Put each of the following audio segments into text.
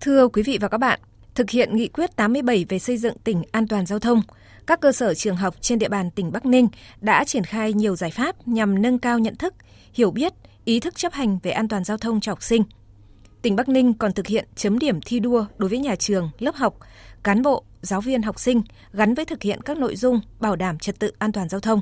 Thưa quý vị và các bạn, thực hiện nghị quyết 87 về xây dựng tỉnh an toàn giao thông, các cơ sở trường học trên địa bàn tỉnh Bắc Ninh đã triển khai nhiều giải pháp nhằm nâng cao nhận thức, hiểu biết, ý thức chấp hành về an toàn giao thông cho học sinh. Tỉnh Bắc Ninh còn thực hiện chấm điểm thi đua đối với nhà trường, lớp học, cán bộ, giáo viên học sinh gắn với thực hiện các nội dung bảo đảm trật tự an toàn giao thông.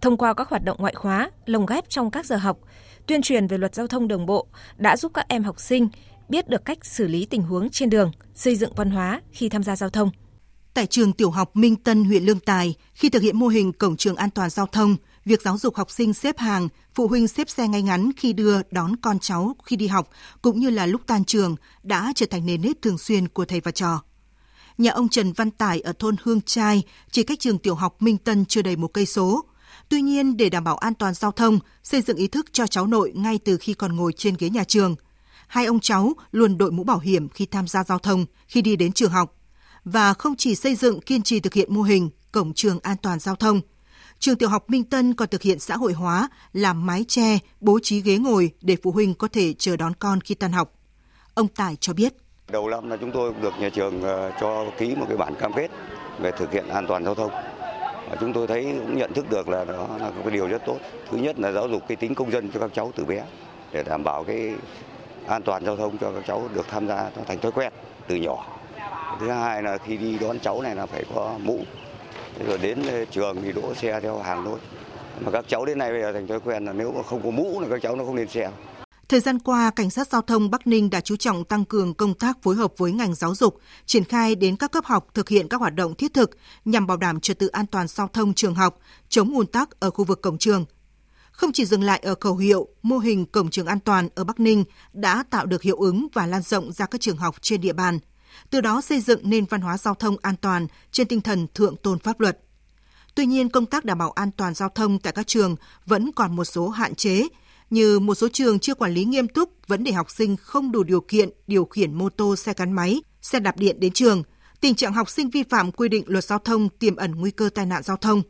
Thông qua các hoạt động ngoại khóa, lồng ghép trong các giờ học, tuyên truyền về luật giao thông đường bộ đã giúp các em học sinh biết được cách xử lý tình huống trên đường, xây dựng văn hóa khi tham gia giao thông. Tại trường tiểu học Minh Tân, huyện Lương Tài, khi thực hiện mô hình cổng trường an toàn giao thông, việc giáo dục học sinh xếp hàng, phụ huynh xếp xe ngay ngắn khi đưa đón con cháu khi đi học cũng như là lúc tan trường đã trở thành nền nếp thường xuyên của thầy và trò. Nhà ông Trần Văn Tài ở thôn Hương Trai chỉ cách trường tiểu học Minh Tân chưa đầy một cây số. Tuy nhiên, để đảm bảo an toàn giao thông, xây dựng ý thức cho cháu nội ngay từ khi còn ngồi trên ghế nhà trường, hai ông cháu luôn đội mũ bảo hiểm khi tham gia giao thông, khi đi đến trường học. Và không chỉ xây dựng kiên trì thực hiện mô hình cổng trường an toàn giao thông, trường tiểu học Minh Tân còn thực hiện xã hội hóa, làm mái che, bố trí ghế ngồi để phụ huynh có thể chờ đón con khi tan học. Ông Tài cho biết. Đầu năm là chúng tôi được nhà trường ờ, cho ký một cái bản cam kết về thực hiện an toàn giao thông. Chúng tôi thấy cũng nhận thức được là đó là một cái điều rất tốt. Thứ nhất là giáo dục cái tính công dân cho các cháu từ bé để đảm bảo cái an toàn giao thông cho các cháu được tham gia nó thành thói quen từ nhỏ. Thứ hai là khi đi đón cháu này là phải có mũ. rồi đến trường thì đỗ xe theo hàng thôi. Mà các cháu đến nay bây giờ thành thói quen là nếu mà không có mũ là các cháu nó không lên xe. Thời gian qua, Cảnh sát Giao thông Bắc Ninh đã chú trọng tăng cường công tác phối hợp với ngành giáo dục, triển khai đến các cấp học thực hiện các hoạt động thiết thực nhằm bảo đảm trật tự an toàn giao thông trường học, chống ùn tắc ở khu vực cổng trường. Không chỉ dừng lại ở khẩu hiệu, mô hình cổng trường an toàn ở Bắc Ninh đã tạo được hiệu ứng và lan rộng ra các trường học trên địa bàn. Từ đó xây dựng nên văn hóa giao thông an toàn trên tinh thần thượng tôn pháp luật. Tuy nhiên, công tác đảm bảo an toàn giao thông tại các trường vẫn còn một số hạn chế, như một số trường chưa quản lý nghiêm túc vấn đề học sinh không đủ điều kiện điều khiển mô tô xe gắn máy, xe đạp điện đến trường, tình trạng học sinh vi phạm quy định luật giao thông tiềm ẩn nguy cơ tai nạn giao thông.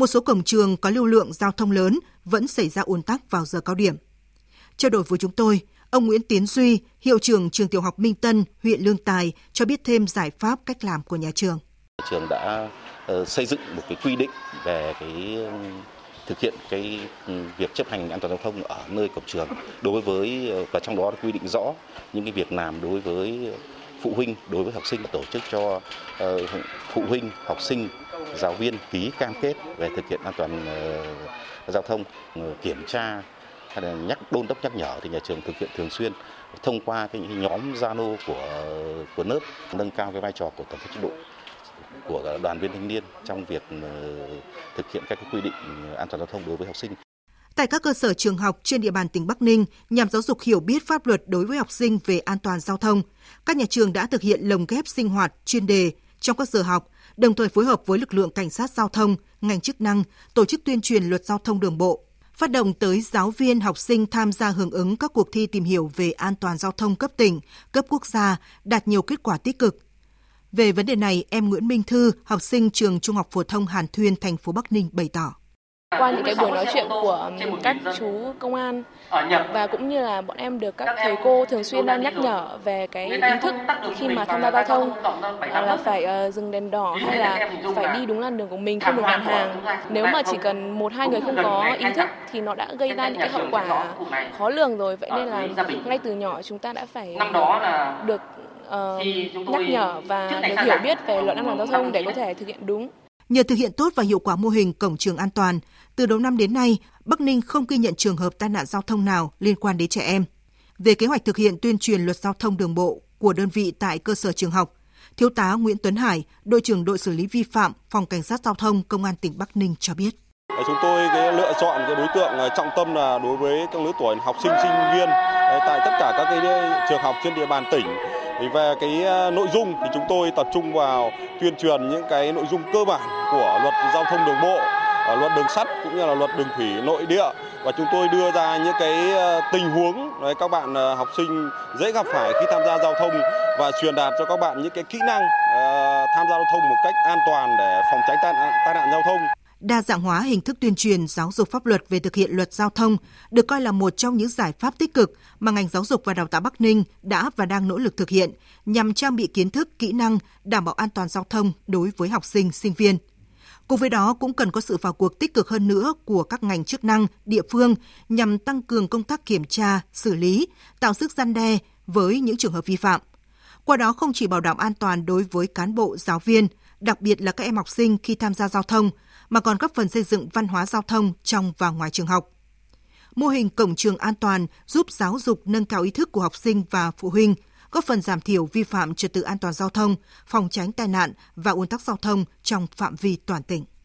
Một số cổng trường có lưu lượng giao thông lớn vẫn xảy ra ùn tắc vào giờ cao điểm. Trao đổi với chúng tôi, ông Nguyễn Tiến Duy, hiệu trưởng trường tiểu học Minh Tân, huyện Lương Tài cho biết thêm giải pháp cách làm của nhà trường. Trường đã ờ, xây dựng một cái quy định về cái ừ, thực hiện cái ừ, việc chấp hành an toàn giao thông ở nơi cổng trường đối với ờ, và trong đó quy định rõ những cái việc làm đối với phụ huynh đối với học sinh tổ chức cho ờ, phụ huynh học sinh giáo viên ký cam kết về thực hiện an toàn ờ, giao thông ờ, kiểm tra hay là nhắc đôn đốc nhắc nhở thì nhà trường thực hiện thường xuyên thông qua cái nhóm Zalo của của lớp nâng cao cái vai trò của tổng chức độ của đoàn viên thanh niên trong việc ờ, thực hiện các cái quy định an toàn giao thông đối với học sinh. Tại các cơ sở trường học trên địa bàn tỉnh Bắc Ninh nhằm giáo dục hiểu biết pháp luật đối với học sinh về an toàn giao thông, các nhà trường đã thực hiện lồng ghép sinh hoạt chuyên đề trong các giờ học, đồng thời phối hợp với lực lượng cảnh sát giao thông, ngành chức năng tổ chức tuyên truyền luật giao thông đường bộ, phát động tới giáo viên, học sinh tham gia hưởng ứng các cuộc thi tìm hiểu về an toàn giao thông cấp tỉnh, cấp quốc gia, đạt nhiều kết quả tích cực. Về vấn đề này, em Nguyễn Minh Thư, học sinh trường Trung học phổ thông Hàn Thuyên, thành phố Bắc Ninh bày tỏ. Qua những cái buổi nói chuyện của các chú công an. Và cũng như là bọn em được các thầy cô thường xuyên nhắc nhở về cái ý thức khi mà tham gia giao thông là phải uh, dừng đèn đỏ hay là phải đi đúng làn đường của mình không được dàn hàng. Nếu mà chỉ cần một hai người không có ý thức thì nó đã gây ra những cái hậu quả khó lường rồi. Vậy nên là ngay từ nhỏ chúng ta đã phải được uh, nhắc nhở và được hiểu biết về luật an toàn giao thông để có thể thực hiện đúng. Nhờ thực hiện tốt và hiệu quả mô hình cổng trường an toàn, từ đầu năm đến nay, Bắc Ninh không ghi nhận trường hợp tai nạn giao thông nào liên quan đến trẻ em. Về kế hoạch thực hiện tuyên truyền luật giao thông đường bộ của đơn vị tại cơ sở trường học, Thiếu tá Nguyễn Tuấn Hải, đội trưởng đội xử lý vi phạm phòng cảnh sát giao thông công an tỉnh Bắc Ninh cho biết. Chúng tôi cái lựa chọn cái đối tượng à, trọng tâm là đối với các lứa tuổi học sinh sinh viên à, tại tất cả các cái à, trường học trên địa bàn tỉnh thì về cái nội dung thì chúng tôi tập trung vào tuyên truyền những cái nội dung cơ bản của luật giao thông đường bộ, à, luật đường sắt cũng như là luật đường thủy nội địa và chúng tôi đưa ra những cái ờ, tình huống đấy, các bạn ờ, học sinh dễ gặp phải khi tham gia giao thông và truyền đạt cho các bạn những cái kỹ năng uh, tham gia giao thông một cách an toàn để phòng tránh tai nạn, tai nạn giao thông. Đa dạng hóa hình thức tuyên truyền giáo dục pháp luật về thực hiện luật giao thông được coi là một trong những giải pháp tích cực mà ngành giáo dục và đào tạo Bắc Ninh đã và đang nỗ lực thực hiện nhằm trang bị kiến thức, kỹ năng đảm bảo an toàn giao thông đối với học sinh, sinh viên. Cùng với đó cũng cần có sự vào cuộc tích cực hơn nữa của các ngành chức năng, địa phương nhằm tăng cường công tác kiểm tra, xử lý, tạo sức gian đe với những trường hợp vi phạm. Qua đó không chỉ bảo đảm an toàn đối với cán bộ, giáo viên, đặc biệt là các em học sinh khi tham gia giao thông, mà còn góp phần xây dựng văn hóa giao thông trong và ngoài trường học. Mô hình cổng trường an toàn giúp giáo dục nâng cao ý thức của học sinh và phụ huynh, góp phần giảm thiểu vi phạm trật tự an toàn giao thông, phòng tránh tai nạn và ủn tắc giao thông trong phạm vi toàn tỉnh.